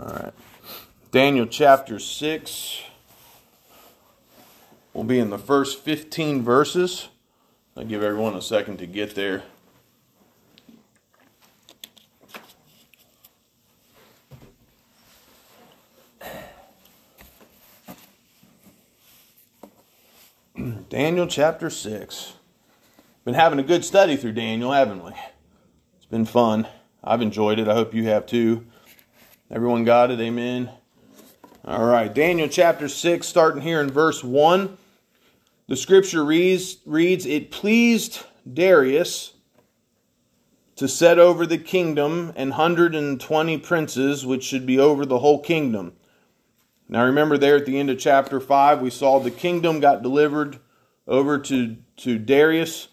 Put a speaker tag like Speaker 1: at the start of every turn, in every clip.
Speaker 1: All right. Daniel chapter 6. We'll be in the first 15 verses. I'll give everyone a second to get there. Daniel chapter 6. Been having a good study through Daniel, haven't we? It's been fun. I've enjoyed it. I hope you have too. Everyone got it? Amen. All right. Daniel chapter 6, starting here in verse 1. The scripture reads, reads It pleased Darius to set over the kingdom an hundred and twenty princes, which should be over the whole kingdom. Now remember, there at the end of chapter 5, we saw the kingdom got delivered over to, to Darius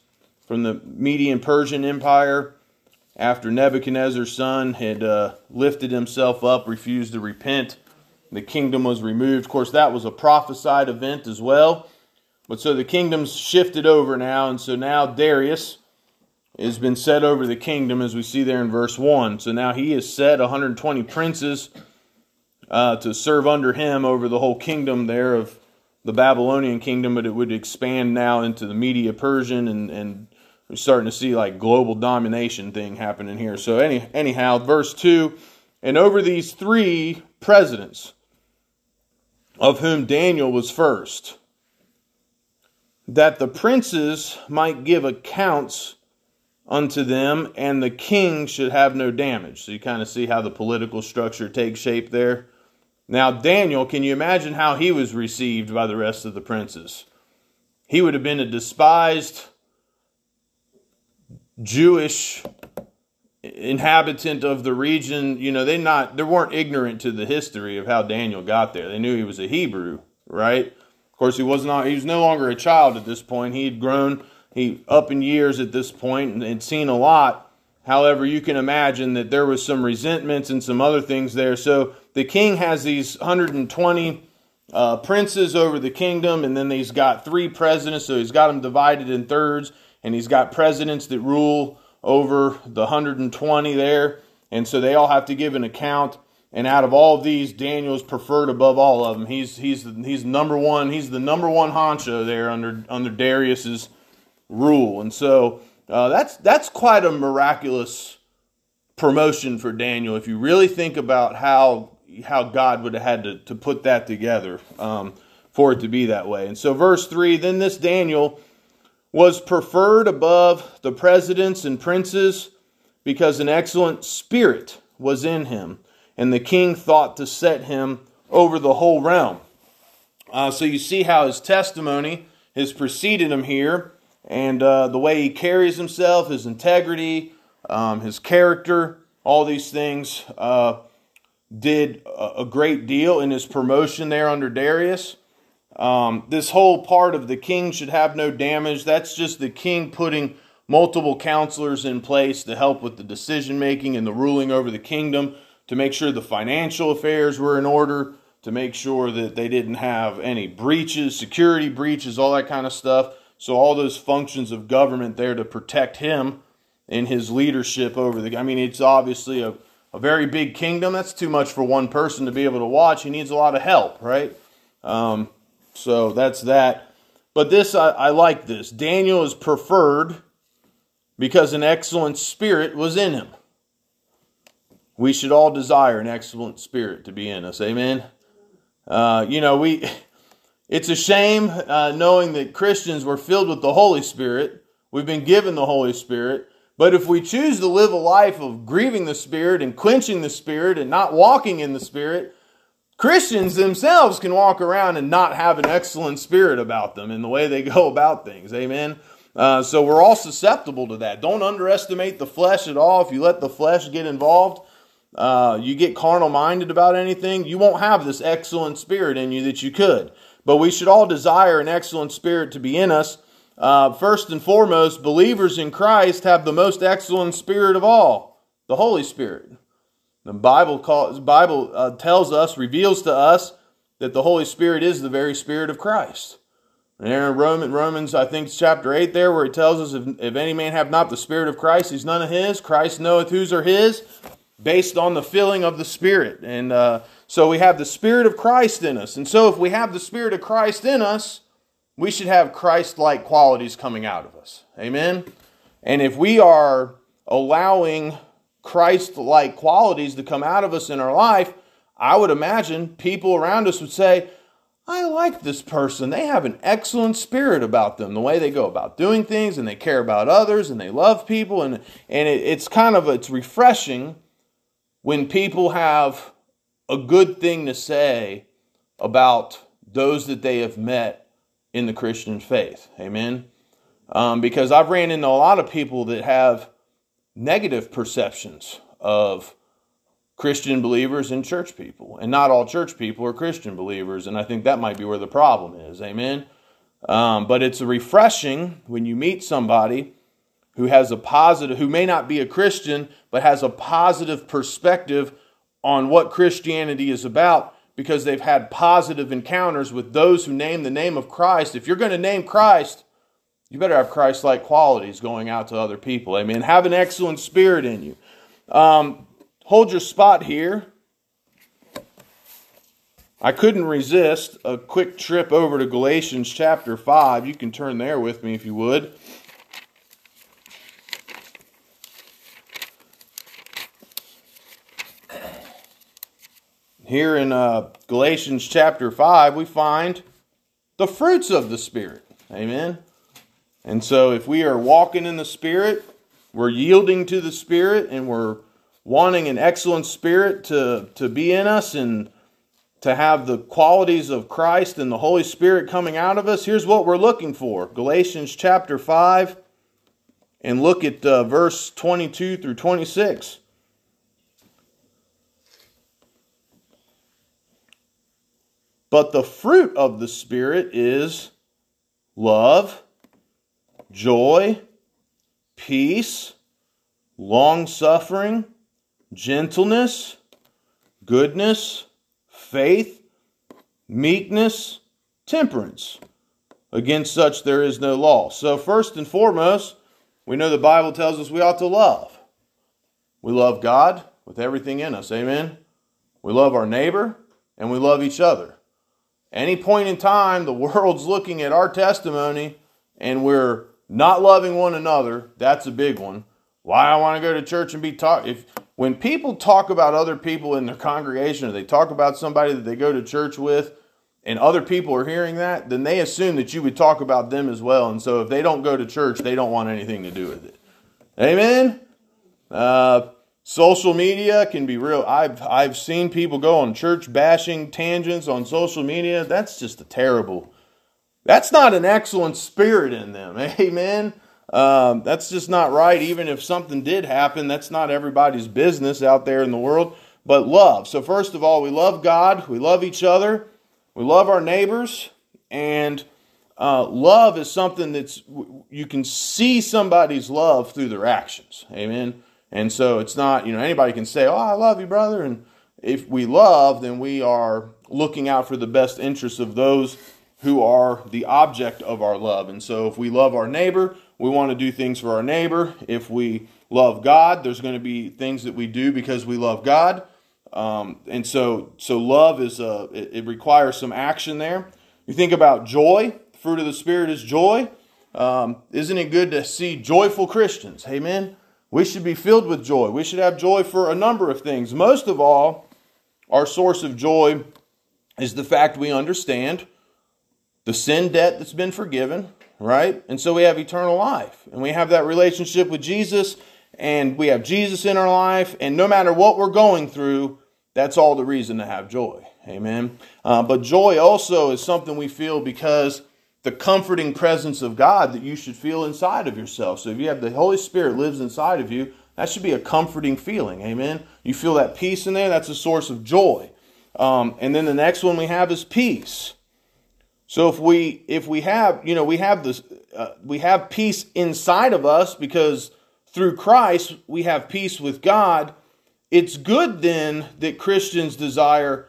Speaker 1: from the Median Persian Empire after Nebuchadnezzar's son had uh, lifted himself up, refused to repent. The kingdom was removed. Of course, that was a prophesied event as well. But so the kingdom's shifted over now, and so now Darius has been set over the kingdom, as we see there in verse 1. So now he has set 120 princes uh, to serve under him over the whole kingdom there of the Babylonian kingdom, but it would expand now into the Media Persian and, and we're starting to see like global domination thing happening here. So any, anyhow, verse 2, and over these three presidents, of whom Daniel was first, that the princes might give accounts unto them, and the king should have no damage. So you kind of see how the political structure takes shape there. Now, Daniel, can you imagine how he was received by the rest of the princes? He would have been a despised Jewish inhabitant of the region, you know, they not they weren't ignorant to the history of how Daniel got there. They knew he was a Hebrew, right? Of course, he was not. He was no longer a child at this point. He had grown, he up in years at this point, and had seen a lot. However, you can imagine that there was some resentments and some other things there. So the king has these 120 uh, princes over the kingdom, and then he's got three presidents. So he's got them divided in thirds and he's got presidents that rule over the 120 there. And so they all have to give an account. And out of all of these, Daniel's preferred above all of them. He's he's he's number one. He's the number one honcho there under under Darius's rule. And so uh, that's that's quite a miraculous promotion for Daniel. If you really think about how how God would have had to, to put that together um, for it to be that way. And so verse three, then this Daniel was preferred above the presidents and princes because an excellent spirit was in him, and the king thought to set him over the whole realm. Uh, so you see how his testimony has preceded him here, and uh, the way he carries himself, his integrity, um, his character, all these things uh, did a great deal in his promotion there under Darius. Um, this whole part of the king should have no damage. That's just the king putting multiple counselors in place to help with the decision making and the ruling over the kingdom, to make sure the financial affairs were in order, to make sure that they didn't have any breaches, security breaches, all that kind of stuff. So, all those functions of government there to protect him in his leadership over the. I mean, it's obviously a, a very big kingdom. That's too much for one person to be able to watch. He needs a lot of help, right? Um, so that's that. But this, I, I like this. Daniel is preferred because an excellent spirit was in him. We should all desire an excellent spirit to be in us. Amen. Uh, you know, we. It's a shame uh, knowing that Christians were filled with the Holy Spirit. We've been given the Holy Spirit. But if we choose to live a life of grieving the Spirit and quenching the Spirit and not walking in the Spirit, Christians themselves can walk around and not have an excellent spirit about them in the way they go about things. Amen. Uh, so we're all susceptible to that. Don't underestimate the flesh at all. If you let the flesh get involved, uh, you get carnal minded about anything, you won't have this excellent spirit in you that you could. But we should all desire an excellent spirit to be in us. Uh, first and foremost, believers in Christ have the most excellent spirit of all, the Holy Spirit. The Bible calls, Bible uh, tells us, reveals to us that the Holy Spirit is the very Spirit of Christ. And there in Roman, Romans, I think chapter 8 there, where it tells us if, if any man have not the Spirit of Christ, he's none of his. Christ knoweth whose are his. based on the filling of the Spirit. And uh, so we have the Spirit of Christ in us. And so if we have the Spirit of Christ in us, we should have Christ like qualities coming out of us. Amen? And if we are allowing Christ like qualities to come out of us in our life, I would imagine people around us would say, I like this person. They have an excellent spirit about them, the way they go about doing things, and they care about others, and they love people, and and it, it's kind of it's refreshing when people have a good thing to say about those that they have met in the Christian faith. Amen. Um, because I've ran into a lot of people that have negative perceptions of Christian believers and church people. And not all church people are Christian believers. And I think that might be where the problem is. Amen. Um, but it's refreshing when you meet somebody who has a positive, who may not be a Christian, but has a positive perspective on what Christianity is about because they've had positive encounters with those who name the name of Christ. If you're going to name Christ, you better have Christ like qualities going out to other people. Amen. Have an excellent spirit in you. Um, hold your spot here. I couldn't resist a quick trip over to Galatians chapter 5. You can turn there with me if you would. Here in uh, Galatians chapter 5, we find the fruits of the Spirit. Amen. And so, if we are walking in the Spirit, we're yielding to the Spirit, and we're wanting an excellent spirit to, to be in us and to have the qualities of Christ and the Holy Spirit coming out of us, here's what we're looking for Galatians chapter 5, and look at uh, verse 22 through 26. But the fruit of the Spirit is love, joy, peace, long suffering gentleness, goodness, faith, meekness, temperance. Against such there is no law. So, first and foremost, we know the Bible tells us we ought to love. We love God with everything in us. Amen. We love our neighbor and we love each other. Any point in time, the world's looking at our testimony and we're not loving one another. That's a big one. Why I want to go to church and be taught. If when people talk about other people in their congregation or they talk about somebody that they go to church with and other people are hearing that, then they assume that you would talk about them as well. And so if they don't go to church, they don't want anything to do with it. Amen? Uh, social media can be real. I've, I've seen people go on church bashing tangents on social media. That's just a terrible, that's not an excellent spirit in them. Amen? Um, that's just not right. Even if something did happen, that's not everybody's business out there in the world. But love. So, first of all, we love God, we love each other, we love our neighbors, and uh, love is something that's you can see somebody's love through their actions. Amen. And so it's not, you know, anybody can say, Oh, I love you, brother. And if we love, then we are looking out for the best interests of those who are the object of our love. And so if we love our neighbor, we want to do things for our neighbor. If we love God, there's going to be things that we do because we love God. Um, and so, so love is a, it, it, requires some action there. You think about joy. Fruit of the Spirit is joy. Um, isn't it good to see joyful Christians? Amen. We should be filled with joy. We should have joy for a number of things. Most of all, our source of joy is the fact we understand the sin debt that's been forgiven, right? And so we have eternal life. And we have that relationship with Jesus, and we have Jesus in our life. And no matter what we're going through, that's all the reason to have joy. Amen. Uh, but joy also is something we feel because the comforting presence of God that you should feel inside of yourself. So if you have the Holy Spirit lives inside of you, that should be a comforting feeling. Amen. You feel that peace in there, that's a source of joy. Um, and then the next one we have is peace. So if we if we have you know we have this uh, we have peace inside of us because through Christ we have peace with God. It's good then that Christians desire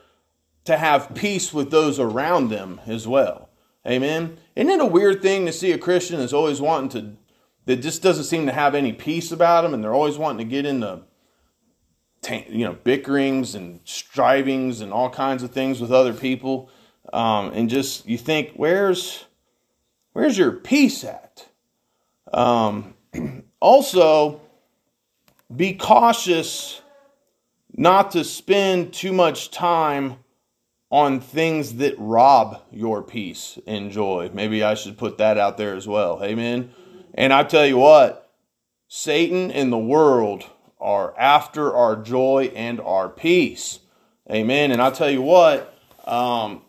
Speaker 1: to have peace with those around them as well. Amen. Isn't it a weird thing to see a Christian that's always wanting to that just doesn't seem to have any peace about them and they're always wanting to get into you know, bickerings and strivings and all kinds of things with other people. Um, and just you think, where's where's your peace at? Um, also, be cautious not to spend too much time on things that rob your peace and joy. Maybe I should put that out there as well. Amen. And I tell you what, Satan and the world are after our joy and our peace. Amen. And I tell you what, um,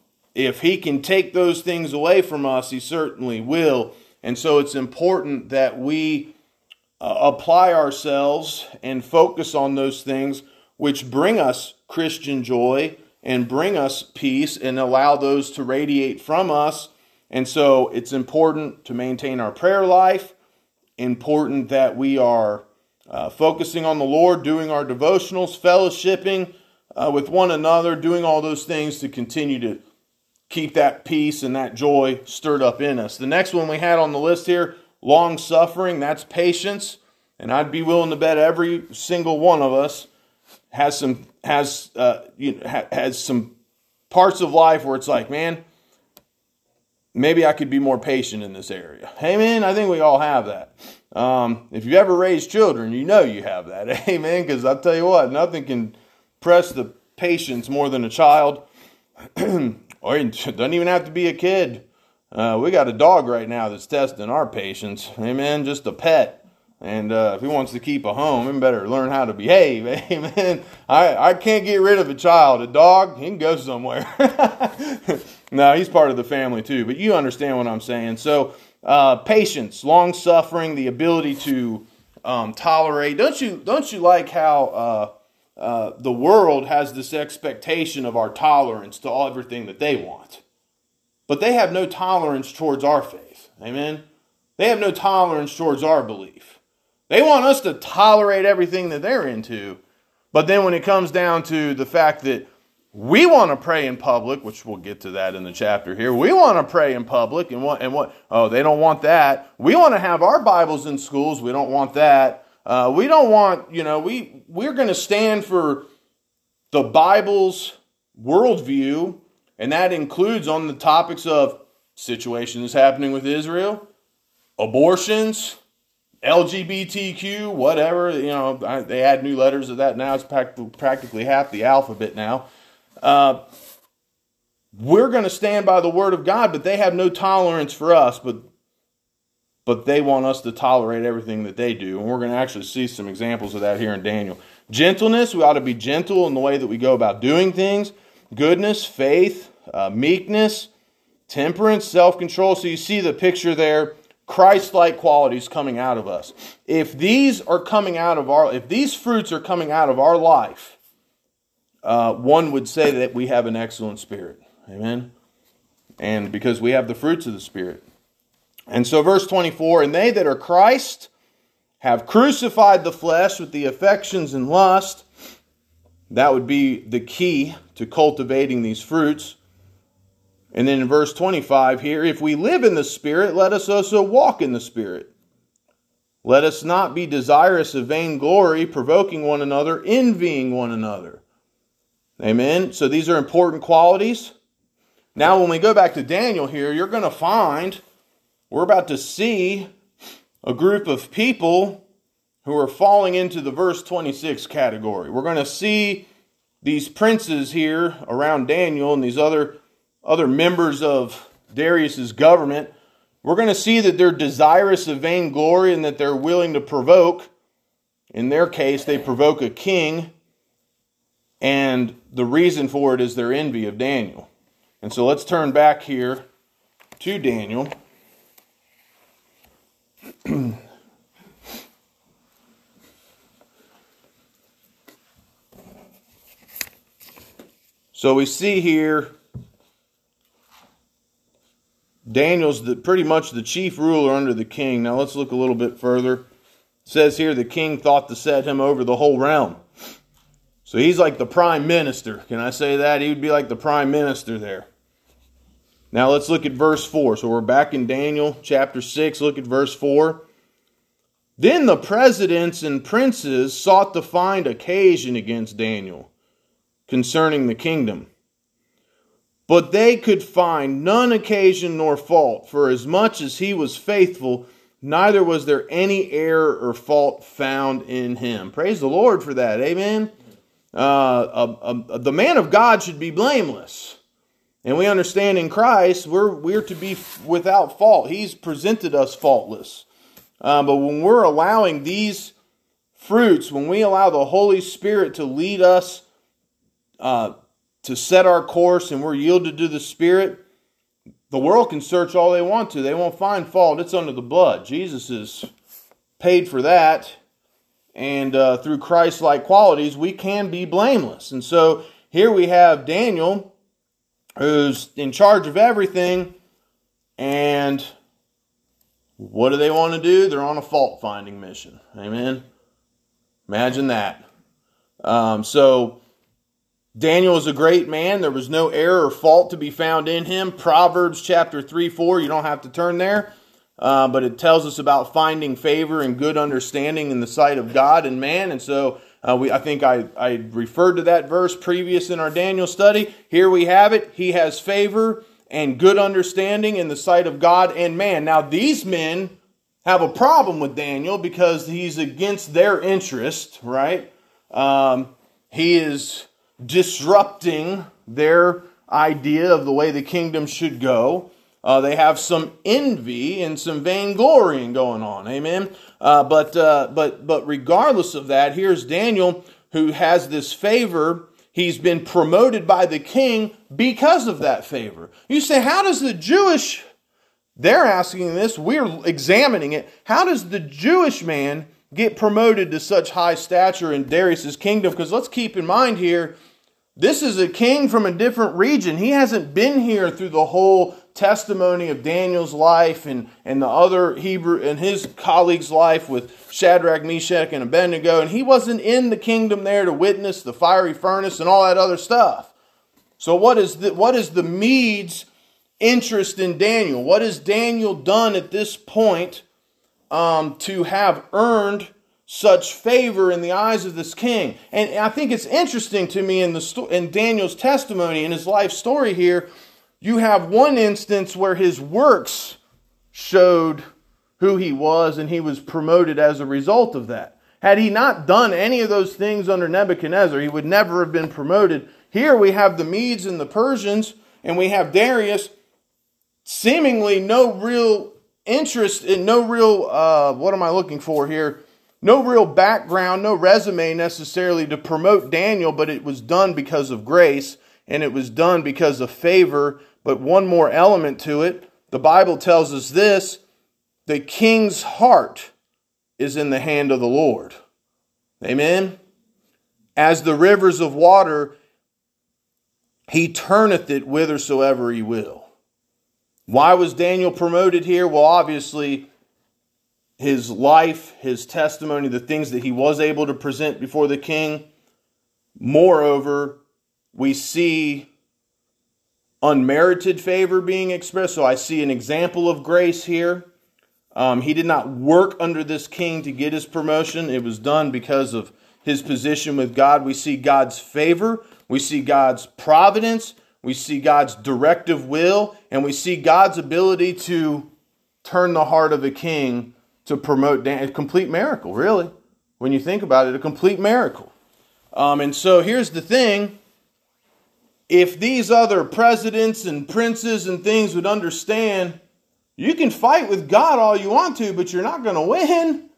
Speaker 1: if he can take those things away from us, he certainly will. And so it's important that we uh, apply ourselves and focus on those things which bring us Christian joy and bring us peace and allow those to radiate from us. And so it's important to maintain our prayer life, important that we are uh, focusing on the Lord, doing our devotionals, fellowshipping uh, with one another, doing all those things to continue to keep that peace and that joy stirred up in us. The next one we had on the list here, long suffering, that's patience. And I'd be willing to bet every single one of us has some has uh, you know, ha- has some parts of life where it's like, man, maybe I could be more patient in this area. Man, I think we all have that. Um, if you ever raised children, you know you have that. Amen. Because I tell you what, nothing can press the patience more than a child. or it doesn't even have to be a kid. Uh, we got a dog right now that's testing our patience. Amen. Just a pet. And uh, if he wants to keep a home, he better learn how to behave. Amen. I, I can't get rid of a child. A dog, he can go somewhere. no, he's part of the family too. But you understand what I'm saying. So, uh, patience, long suffering, the ability to um, tolerate. Don't you don't you like how uh, the world has this expectation of our tolerance to all everything that they want, but they have no tolerance towards our faith. Amen. They have no tolerance towards our belief. They want us to tolerate everything that they're into. But then when it comes down to the fact that we want to pray in public, which we'll get to that in the chapter here. We want to pray in public and what and what oh, they don't want that. We want to have our Bibles in schools. We don't want that. Uh, we don't want, you know, we we're going to stand for the Bible's worldview, and that includes on the topics of situations happening with Israel, abortions, LGBTQ, whatever, you know, they add new letters of that now. It's practically half the alphabet now. Uh, we're going to stand by the word of God, but they have no tolerance for us, but but they want us to tolerate everything that they do. And we're going to actually see some examples of that here in Daniel. Gentleness, we ought to be gentle in the way that we go about doing things. Goodness, faith, uh, meekness, temperance, self control. So you see the picture there Christ like qualities coming out of us. If these are coming out of our, if these fruits are coming out of our life, uh, one would say that we have an excellent spirit. Amen. And because we have the fruits of the Spirit. And so, verse 24, and they that are Christ have crucified the flesh with the affections and lust. That would be the key to cultivating these fruits. And then in verse 25 here, if we live in the Spirit, let us also walk in the Spirit. Let us not be desirous of vainglory, provoking one another, envying one another. Amen. So these are important qualities. Now, when we go back to Daniel here, you're going to find we're about to see a group of people who are falling into the verse 26 category. We're going to see these princes here around Daniel and these other other members of Darius's government, we're going to see that they're desirous of vainglory and that they're willing to provoke. In their case, they provoke a king, and the reason for it is their envy of Daniel. And so let's turn back here to Daniel. So we see here Daniel's the, pretty much the chief ruler under the king. Now let's look a little bit further. It says here the king thought to set him over the whole realm. So he's like the prime minister. Can I say that? He would be like the prime minister there. Now let's look at verse 4. So we're back in Daniel chapter 6. Look at verse 4. Then the presidents and princes sought to find occasion against Daniel concerning the kingdom. But they could find none occasion nor fault, for as much as he was faithful, neither was there any error or fault found in him. Praise the Lord for that. Amen. Uh, the man of God should be blameless. And we understand in Christ we're, we're to be without fault. He's presented us faultless. Uh, but when we're allowing these fruits, when we allow the Holy Spirit to lead us uh, to set our course and we're yielded to the Spirit, the world can search all they want to. They won't find fault. It's under the blood. Jesus has paid for that. And uh, through Christ like qualities, we can be blameless. And so here we have Daniel, who's in charge of everything. And what do they want to do? They're on a fault finding mission. Amen. Imagine that. Um, so Daniel is a great man. There was no error or fault to be found in him. Proverbs chapter 3 4, you don't have to turn there, uh, but it tells us about finding favor and good understanding in the sight of God and man. And so uh, we, I think I, I referred to that verse previous in our Daniel study. Here we have it. He has favor and good understanding in the sight of God and man. Now, these men have a problem with Daniel because he's against their interest, right? Um, he is disrupting their idea of the way the kingdom should go. Uh, they have some envy and some vainglorying going on, amen. Uh, but uh, but but regardless of that, here's Daniel who has this favor He's been promoted by the king because of that favor. You say, how does the Jewish, they're asking this, we're examining it. How does the Jewish man get promoted to such high stature in Darius's kingdom? Because let's keep in mind here, this is a king from a different region. He hasn't been here through the whole testimony of Daniel's life and, and the other Hebrew and his colleagues' life with Shadrach, Meshach, and Abednego, and he wasn't in the kingdom there to witness the fiery furnace and all that other stuff. So what is the, what is the Medes' interest in Daniel? What has Daniel done at this point um, to have earned such favor in the eyes of this king? And I think it's interesting to me in the in Daniel's testimony in his life story here you have one instance where his works showed who he was and he was promoted as a result of that. Had he not done any of those things under Nebuchadnezzar, he would never have been promoted. Here we have the Medes and the Persians, and we have Darius, seemingly no real interest in no real, uh, what am I looking for here? No real background, no resume necessarily to promote Daniel, but it was done because of grace and it was done because of favor but one more element to it the Bible tells us this the king's heart is in the hand of the Lord. Amen. As the rivers of water, he turneth it whithersoever he will. Why was Daniel promoted here? Well, obviously, his life, his testimony, the things that he was able to present before the king. Moreover, we see unmerited favor being expressed. So I see an example of grace here. Um, he did not work under this king to get his promotion, it was done because of his position with God. We see God's favor, we see God's providence, we see God's directive will, and we see God's ability to turn the heart of a king to promote Dan- a complete miracle, really. When you think about it, a complete miracle. Um, and so here's the thing if these other presidents and princes and things would understand, you can fight with God all you want to, but you're not going to win.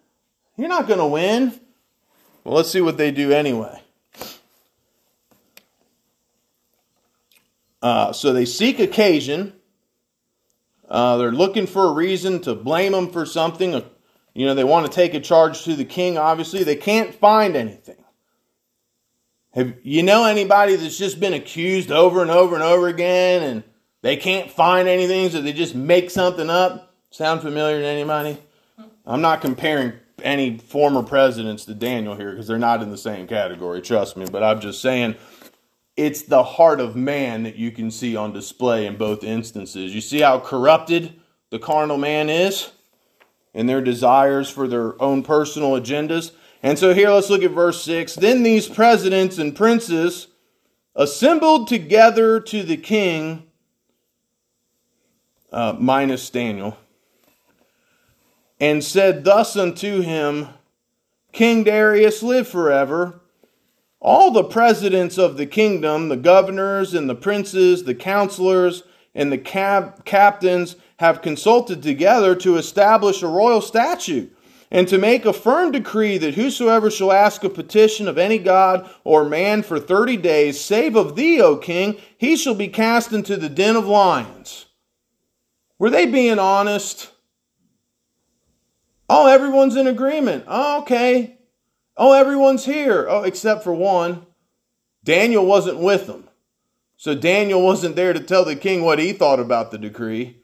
Speaker 1: You're not going to win. Well, let's see what they do anyway. Uh, so they seek occasion. Uh, they're looking for a reason to blame him for something. You know, they want to take a charge to the king, obviously. They can't find anything. Have you know anybody that's just been accused over and over and over again and they can't find anything, so they just make something up? Sound familiar to anybody? I'm not comparing any former presidents to Daniel here because they're not in the same category, trust me, but I'm just saying it's the heart of man that you can see on display in both instances. You see how corrupted the carnal man is? and their desires for their own personal agendas. And so here let's look at verse 6. Then these presidents and princes assembled together to the king, uh, minus Daniel, and said thus unto him, King Darius, live forever. All the presidents of the kingdom, the governors and the princes, the counselors, and the cap- captains have consulted together to establish a royal statute and to make a firm decree that whosoever shall ask a petition of any god or man for thirty days, save of thee, O king, he shall be cast into the den of lions. Were they being honest? Oh, everyone's in agreement. Oh, okay. Oh, everyone's here. Oh, except for one. Daniel wasn't with them. So Daniel wasn't there to tell the king what he thought about the decree.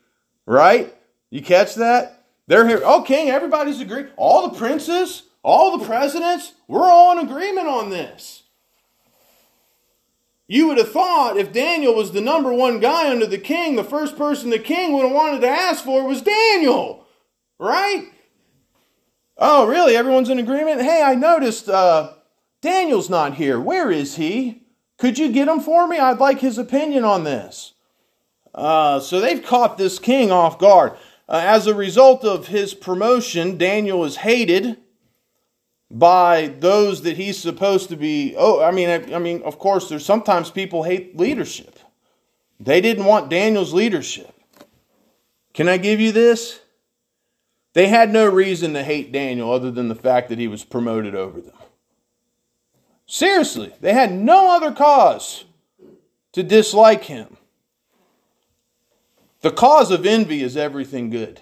Speaker 1: Right? You catch that? They're here. Oh, king, everybody's agreed. All the princes, all the presidents, we're all in agreement on this. You would have thought if Daniel was the number one guy under the king, the first person the king would have wanted to ask for was Daniel. Right? Oh, really? Everyone's in agreement? Hey, I noticed uh, Daniel's not here. Where is he? Could you get him for me? I'd like his opinion on this. Uh, so they've caught this king off guard. Uh, as a result of his promotion, Daniel is hated by those that he's supposed to be. Oh, I mean, I, I mean, of course, there's sometimes people hate leadership. They didn't want Daniel's leadership. Can I give you this? They had no reason to hate Daniel other than the fact that he was promoted over them. Seriously, they had no other cause to dislike him. The cause of envy is everything good.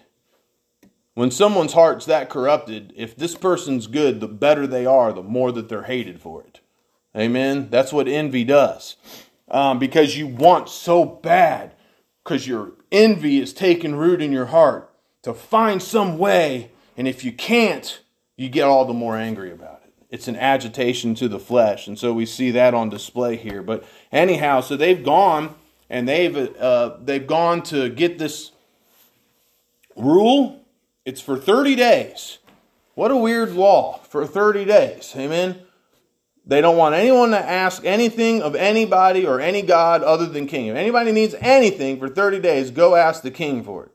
Speaker 1: When someone's heart's that corrupted, if this person's good, the better they are, the more that they're hated for it. Amen? That's what envy does. Um, because you want so bad, because your envy is taking root in your heart to find some way, and if you can't, you get all the more angry about it. It's an agitation to the flesh, and so we see that on display here. But anyhow, so they've gone and they've uh, they've gone to get this rule. It's for 30 days. What a weird law for 30 days. Amen. They don't want anyone to ask anything of anybody or any God other than king. If anybody needs anything for 30 days, go ask the king for it.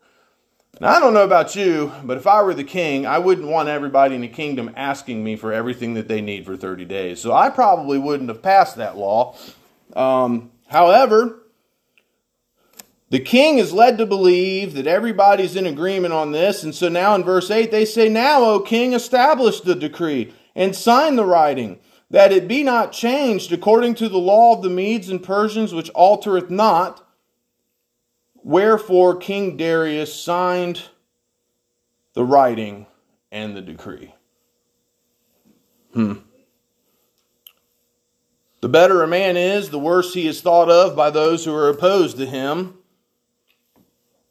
Speaker 1: Now, I don't know about you, but if I were the king, I wouldn't want everybody in the kingdom asking me for everything that they need for 30 days. So I probably wouldn't have passed that law. Um, however, the king is led to believe that everybody's in agreement on this. And so now in verse 8, they say, Now, O king, establish the decree and sign the writing, that it be not changed according to the law of the Medes and Persians, which altereth not Wherefore King Darius signed the writing and the decree. Hmm. The better a man is, the worse he is thought of by those who are opposed to him.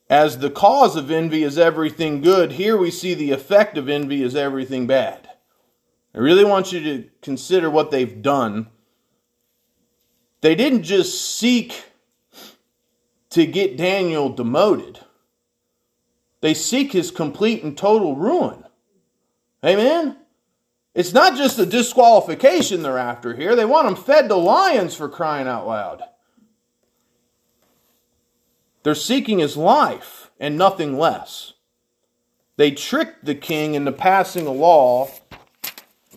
Speaker 1: As the cause of envy is everything good, here we see the effect of envy is everything bad. I really want you to consider what they've done. They didn't just seek to get Daniel demoted. They seek his complete and total ruin. Amen? It's not just a disqualification they're after here. They want him fed to lions for crying out loud. They're seeking his life and nothing less. They tricked the king into passing a law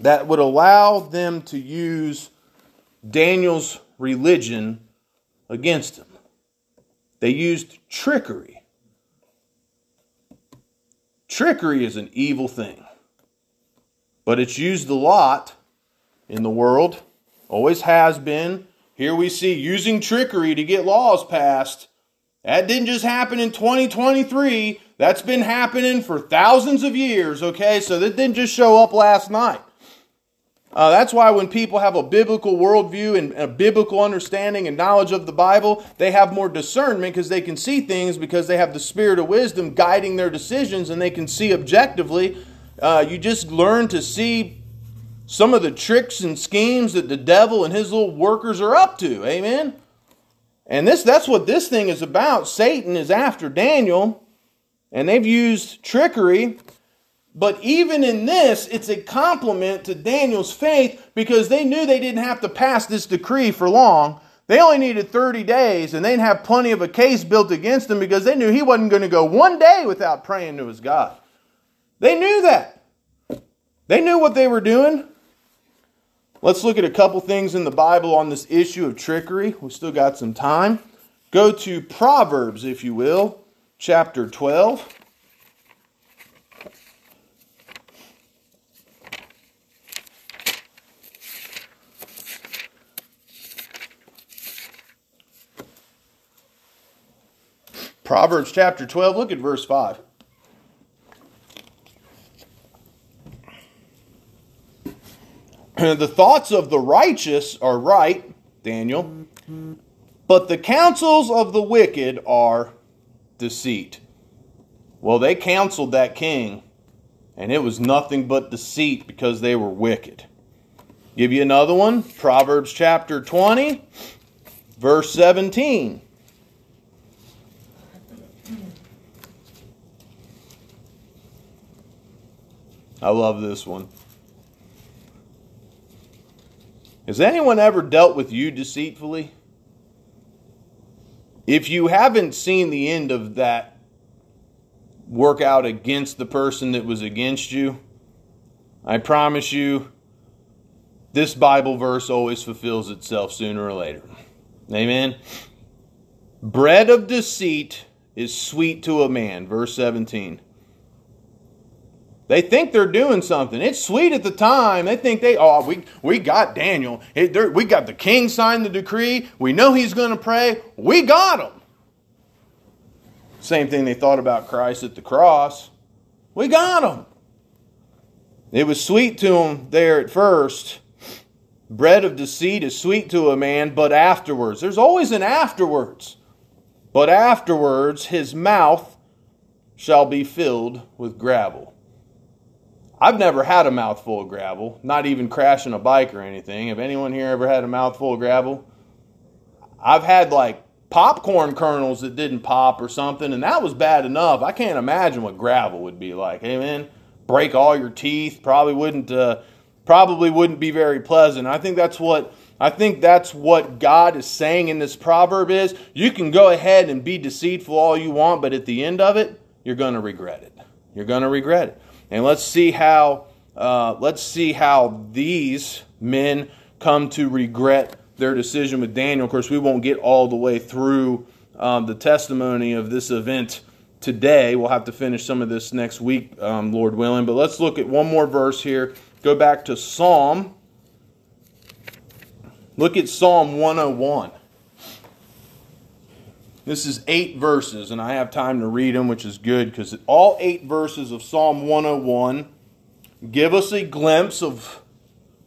Speaker 1: that would allow them to use Daniel's religion against him. They used trickery. Trickery is an evil thing, but it's used a lot in the world, always has been. Here we see using trickery to get laws passed. That didn't just happen in 2023. That's been happening for thousands of years, okay? So that didn't just show up last night. Uh, that's why when people have a biblical worldview and a biblical understanding and knowledge of the Bible, they have more discernment because they can see things because they have the spirit of wisdom guiding their decisions and they can see objectively. Uh, you just learn to see some of the tricks and schemes that the devil and his little workers are up to. Amen. And this that's what this thing is about. Satan is after Daniel, and they've used trickery But even in this, it's a compliment to Daniel's faith because they knew they didn't have to pass this decree for long. They only needed 30 days and they'd have plenty of a case built against him because they knew he wasn't going to go one day without praying to his God. They knew that. They knew what they were doing. Let's look at a couple things in the Bible on this issue of trickery. We've still got some time. Go to Proverbs, if you will, chapter 12. Proverbs chapter 12, look at verse 5. the thoughts of the righteous are right, Daniel, but the counsels of the wicked are deceit. Well, they counseled that king, and it was nothing but deceit because they were wicked. Give you another one Proverbs chapter 20, verse 17. I love this one. Has anyone ever dealt with you deceitfully? If you haven't seen the end of that work out against the person that was against you, I promise you, this Bible verse always fulfills itself sooner or later. Amen. Bread of deceit is sweet to a man. Verse 17. They think they're doing something. It's sweet at the time. They think they, oh, we, we got Daniel. It, we got the king signed the decree. We know he's going to pray. We got him. Same thing they thought about Christ at the cross. We got him. It was sweet to him there at first. Bread of deceit is sweet to a man, but afterwards, there's always an afterwards. But afterwards, his mouth shall be filled with gravel. I've never had a mouthful of gravel, not even crashing a bike or anything. Have anyone here ever had a mouthful of gravel? I've had like popcorn kernels that didn't pop or something, and that was bad enough. I can't imagine what gravel would be like. Hey Amen. Break all your teeth. Probably wouldn't. Uh, probably wouldn't be very pleasant. I think that's what I think that's what God is saying in this proverb is you can go ahead and be deceitful all you want, but at the end of it, you're going to regret it. You're going to regret it. And let's see how uh, let's see how these men come to regret their decision with Daniel. Of course, we won't get all the way through um, the testimony of this event today. We'll have to finish some of this next week, um, Lord willing. But let's look at one more verse here. Go back to Psalm. Look at Psalm 101. This is eight verses, and I have time to read them, which is good because all eight verses of Psalm 101 give us a glimpse of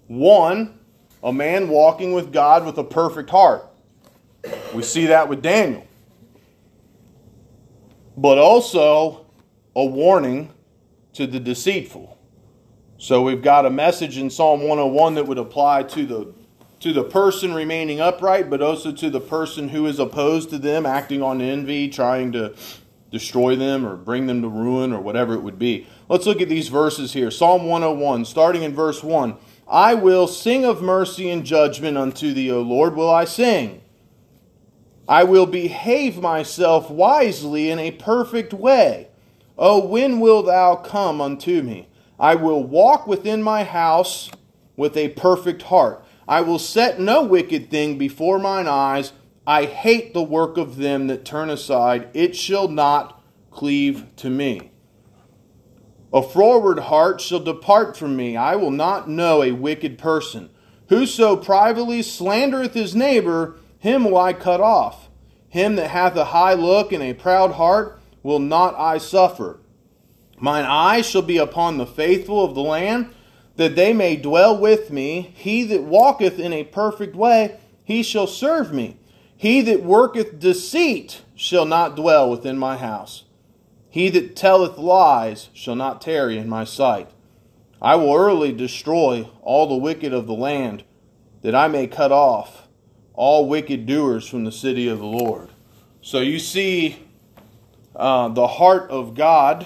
Speaker 1: one, a man walking with God with a perfect heart. We see that with Daniel. But also a warning to the deceitful. So we've got a message in Psalm 101 that would apply to the to the person remaining upright, but also to the person who is opposed to them, acting on envy, trying to destroy them or bring them to ruin or whatever it would be. Let's look at these verses here. Psalm 101, starting in verse 1. I will sing of mercy and judgment unto thee, O Lord, will I sing. I will behave myself wisely in a perfect way. O when wilt thou come unto me? I will walk within my house with a perfect heart. I will set no wicked thing before mine eyes. I hate the work of them that turn aside. It shall not cleave to me. A froward heart shall depart from me. I will not know a wicked person. Whoso privately slandereth his neighbor, him will I cut off. Him that hath a high look and a proud heart will not I suffer. Mine eyes shall be upon the faithful of the land that they may dwell with me. He that walketh in a perfect way, he shall serve me. He that worketh deceit shall not dwell within my house. He that telleth lies shall not tarry in my sight. I will early destroy all the wicked of the land, that I may cut off all wicked doers from the city of the Lord. So you see uh, the heart of God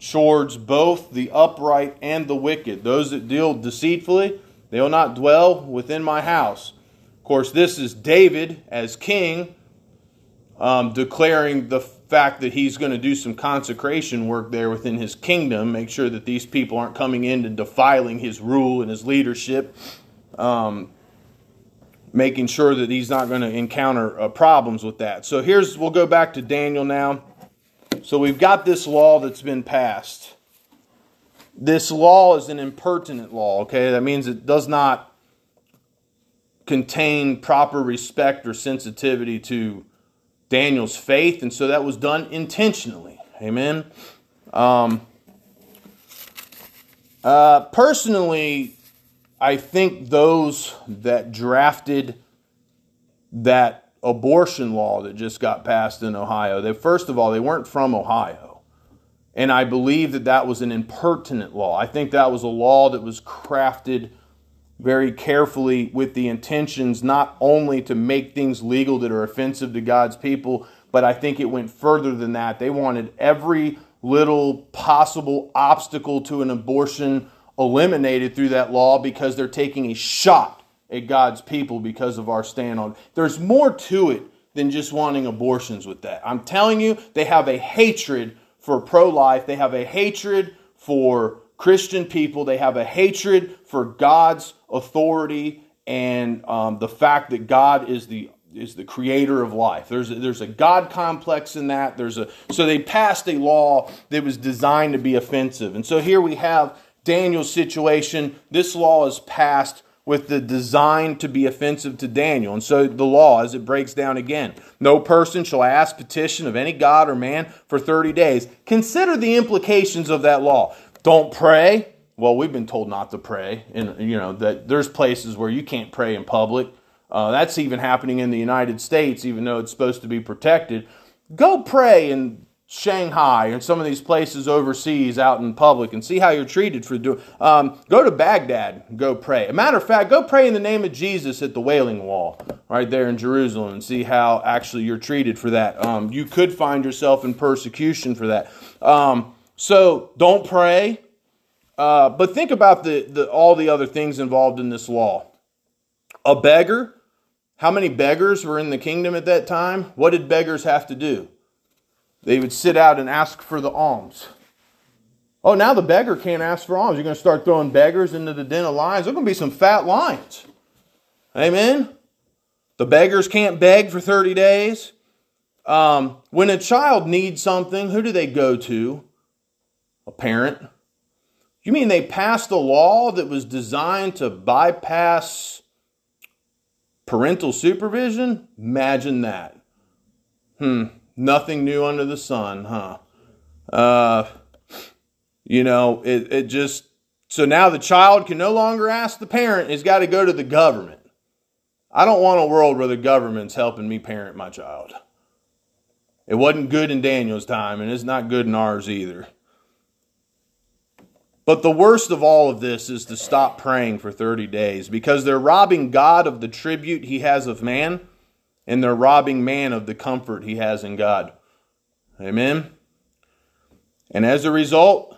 Speaker 1: towards both the upright and the wicked. Those that deal deceitfully, they will not dwell within my house. Of course, this is David as king um, declaring the fact that he's going to do some consecration work there within his kingdom, make sure that these people aren't coming in and defiling his rule and his leadership, um, making sure that he's not going to encounter uh, problems with that. So here's, we'll go back to Daniel now. So we've got this law that's been passed. This law is an impertinent law, okay? That means it does not contain proper respect or sensitivity to Daniel's faith, and so that was done intentionally. Amen. Um, uh, personally, I think those that drafted that abortion law that just got passed in Ohio, they first of all they weren't from Ohio, and I believe that that was an impertinent law. I think that was a law that was crafted very carefully with the intentions not only to make things legal that are offensive to God's people, but I think it went further than that. They wanted every little possible obstacle to an abortion eliminated through that law because they're taking a shot at God's people because of our stand on. There's more to it than just wanting abortions with that. I'm telling you, they have a hatred for pro life, they have a hatred for Christian people, they have a hatred for God's authority and um, the fact that God is the is the creator of life. There's a, there's a God complex in that. There's a so they passed a law that was designed to be offensive. And so here we have Daniel's situation. This law is passed with the design to be offensive to Daniel. And so the law, as it breaks down again, no person shall ask petition of any god or man for 30 days. Consider the implications of that law. Don't pray. Well, we've been told not to pray, and you know that there's places where you can't pray in public. Uh, that's even happening in the United States, even though it's supposed to be protected. Go pray in Shanghai and some of these places overseas out in public and see how you're treated for doing. Um, go to Baghdad, go pray. A matter of fact, go pray in the name of Jesus at the Wailing Wall right there in Jerusalem and see how actually you're treated for that. Um, you could find yourself in persecution for that. Um, so don't pray. Uh, but think about the, the, all the other things involved in this law. A beggar, how many beggars were in the kingdom at that time? What did beggars have to do? They would sit out and ask for the alms. Oh, now the beggar can't ask for alms. You're going to start throwing beggars into the den of lions. There's going to be some fat lions. Amen? The beggars can't beg for 30 days. Um, when a child needs something, who do they go to? a parent. You mean they passed a law that was designed to bypass parental supervision? Imagine that. Hmm, nothing new under the sun, huh? Uh, you know, it, it just, so now the child can no longer ask the parent, he's got to go to the government. I don't want a world where the government's helping me parent my child. It wasn't good in Daniel's time, and it's not good in ours either. But the worst of all of this is to stop praying for 30 days because they're robbing God of the tribute he has of man, and they're robbing man of the comfort he has in God. Amen? And as a result,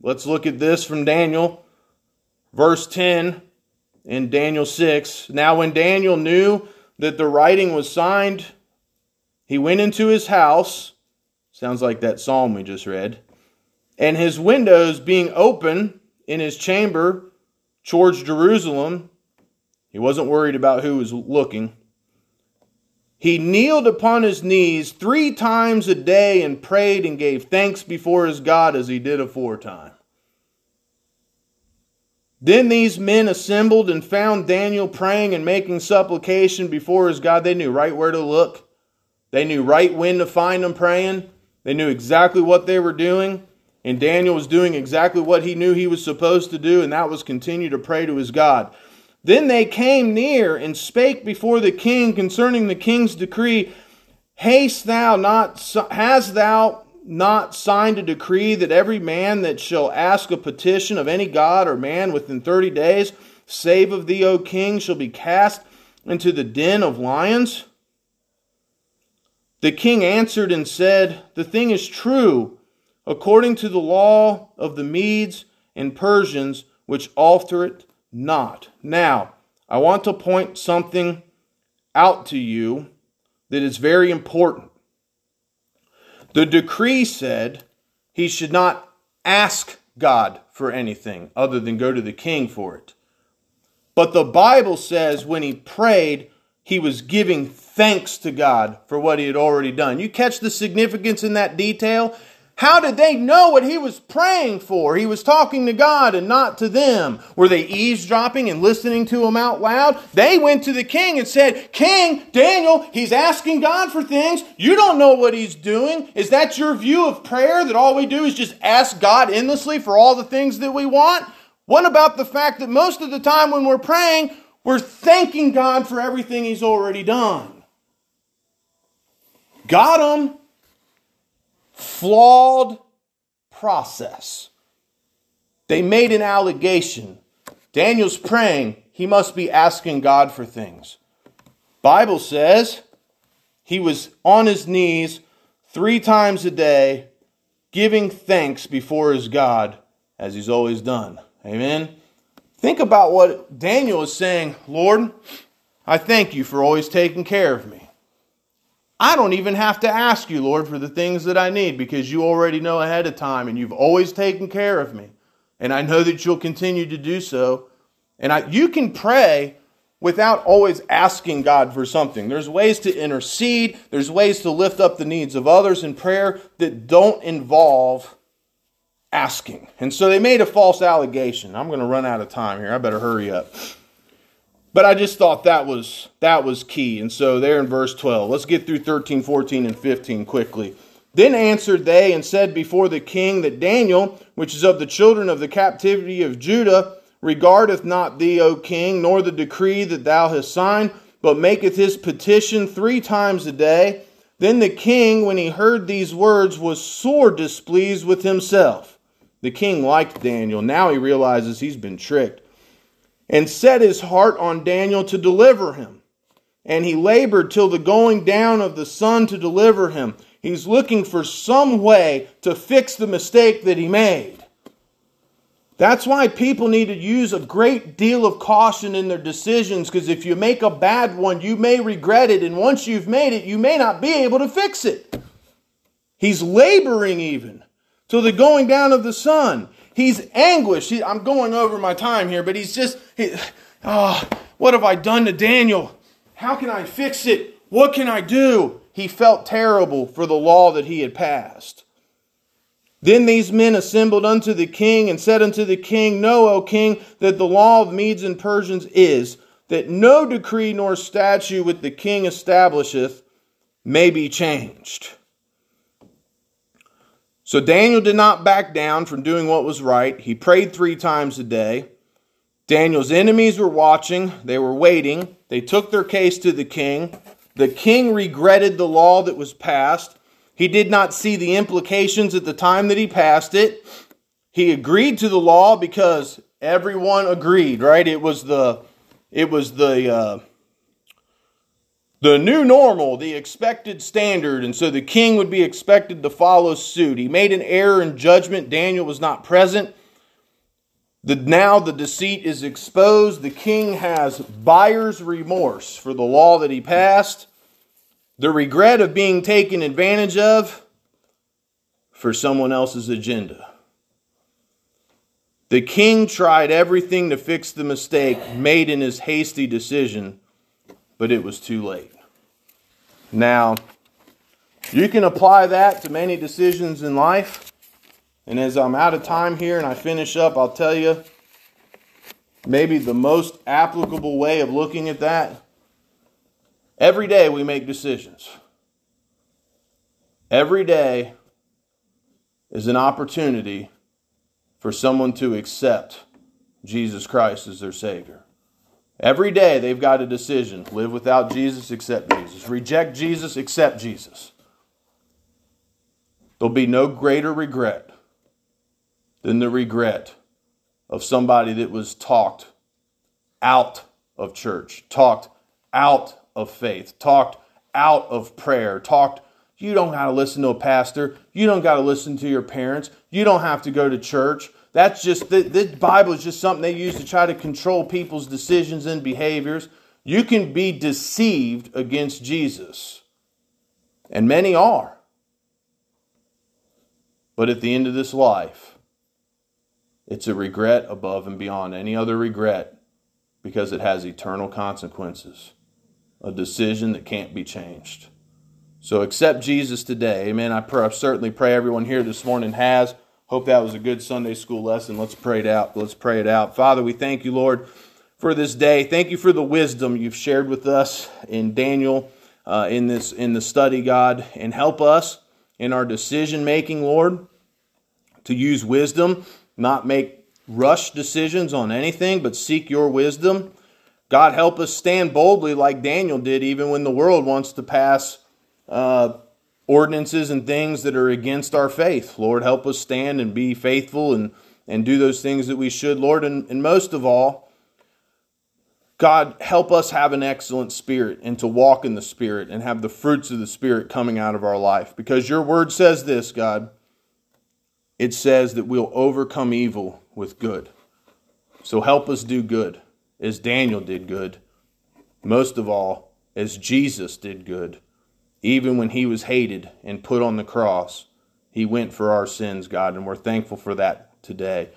Speaker 1: let's look at this from Daniel, verse 10 in Daniel 6. Now, when Daniel knew that the writing was signed, he went into his house. Sounds like that psalm we just read and his windows being open in his chamber towards Jerusalem, he wasn't worried about who was looking. He kneeled upon his knees three times a day and prayed and gave thanks before his God as he did aforetime. Then these men assembled and found Daniel praying and making supplication before his God. They knew right where to look. They knew right when to find him praying. They knew exactly what they were doing. And Daniel was doing exactly what he knew he was supposed to do, and that was continue to pray to his God. Then they came near and spake before the king concerning the king's decree. Haste thou not, hast thou not signed a decree that every man that shall ask a petition of any god or man within thirty days, save of thee, O king, shall be cast into the den of lions? The king answered and said, The thing is true according to the law of the Medes and Persians, which alter it not. Now, I want to point something out to you that is very important. The decree said he should not ask God for anything other than go to the king for it. But the Bible says when he prayed, he was giving thanks to God for what he had already done. You catch the significance in that detail? How did they know what he was praying for? He was talking to God and not to them. Were they eavesdropping and listening to him out loud? They went to the king and said, King, Daniel, he's asking God for things. You don't know what he's doing. Is that your view of prayer that all we do is just ask God endlessly for all the things that we want? What about the fact that most of the time when we're praying, we're thanking God for everything he's already done? Got him flawed process. They made an allegation. Daniel's praying, he must be asking God for things. Bible says he was on his knees 3 times a day giving thanks before his God as he's always done. Amen. Think about what Daniel is saying, Lord, I thank you for always taking care of me. I don't even have to ask you, Lord, for the things that I need because you already know ahead of time and you've always taken care of me. And I know that you'll continue to do so. And I, you can pray without always asking God for something. There's ways to intercede, there's ways to lift up the needs of others in prayer that don't involve asking. And so they made a false allegation. I'm going to run out of time here. I better hurry up. But I just thought that was that was key. And so there in verse 12. Let's get through 13, 14 and 15 quickly. Then answered they and said before the king that Daniel, which is of the children of the captivity of Judah, regardeth not thee, O king, nor the decree that thou hast signed, but maketh his petition three times a day. Then the king, when he heard these words, was sore displeased with himself. The king liked Daniel. Now he realizes he's been tricked and set his heart on Daniel to deliver him. And he labored till the going down of the sun to deliver him. He's looking for some way to fix the mistake that he made. That's why people need to use a great deal of caution in their decisions because if you make a bad one, you may regret it. And once you've made it, you may not be able to fix it. He's laboring even till the going down of the sun. He's anguished. He, I'm going over my time here, but he's just, he, oh, what have I done to Daniel? How can I fix it? What can I do? He felt terrible for the law that he had passed. Then these men assembled unto the king and said unto the king, Know, O king, that the law of Medes and Persians is that no decree nor statute which the king establisheth may be changed. So Daniel did not back down from doing what was right. He prayed three times a day. Daniel's enemies were watching, they were waiting. They took their case to the king. The king regretted the law that was passed. He did not see the implications at the time that he passed it. He agreed to the law because everyone agreed, right? It was the it was the uh, the new normal, the expected standard, and so the king would be expected to follow suit. He made an error in judgment. Daniel was not present. The, now the deceit is exposed. The king has buyer's remorse for the law that he passed, the regret of being taken advantage of for someone else's agenda. The king tried everything to fix the mistake made in his hasty decision but it was too late. Now, you can apply that to many decisions in life. And as I'm out of time here and I finish up, I'll tell you maybe the most applicable way of looking at that. Every day we make decisions. Every day is an opportunity for someone to accept Jesus Christ as their Savior. Every day they've got a decision live without Jesus, accept Jesus. Reject Jesus, accept Jesus. There'll be no greater regret than the regret of somebody that was talked out of church, talked out of faith, talked out of prayer, talked You don't got to listen to a pastor. You don't got to listen to your parents. You don't have to go to church. That's just the, Bible is just something they use to try to control people's decisions and behaviors. You can be deceived against Jesus. And many are. But at the end of this life, it's a regret above and beyond any other regret because it has eternal consequences. A decision that can't be changed. So accept Jesus today. Amen. I, I certainly pray everyone here this morning has. Hope that was a good Sunday school lesson. Let's pray it out. Let's pray it out. Father, we thank you, Lord, for this day. Thank you for the wisdom you've shared with us in Daniel uh, in this in the study, God, and help us in our decision making, Lord, to use wisdom, not make rush decisions on anything, but seek your wisdom. God, help us stand boldly like Daniel did, even when the world wants to pass. Uh, ordinances and things that are against our faith. Lord, help us stand and be faithful and, and do those things that we should, Lord. And, and most of all, God, help us have an excellent spirit and to walk in the spirit and have the fruits of the spirit coming out of our life. Because your word says this, God. It says that we'll overcome evil with good. So help us do good as Daniel did good. Most of all, as Jesus did good. Even when he was hated and put on the cross, he went for our sins, God, and we're thankful for that today.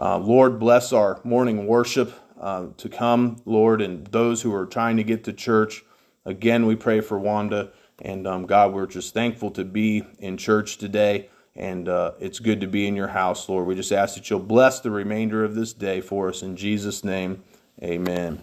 Speaker 1: Uh, Lord, bless our morning worship uh, to come, Lord, and those who are trying to get to church. Again, we pray for Wanda. And um, God, we're just thankful to be in church today. And uh, it's good to be in your house, Lord. We just ask that you'll bless the remainder of this day for us. In Jesus' name, amen.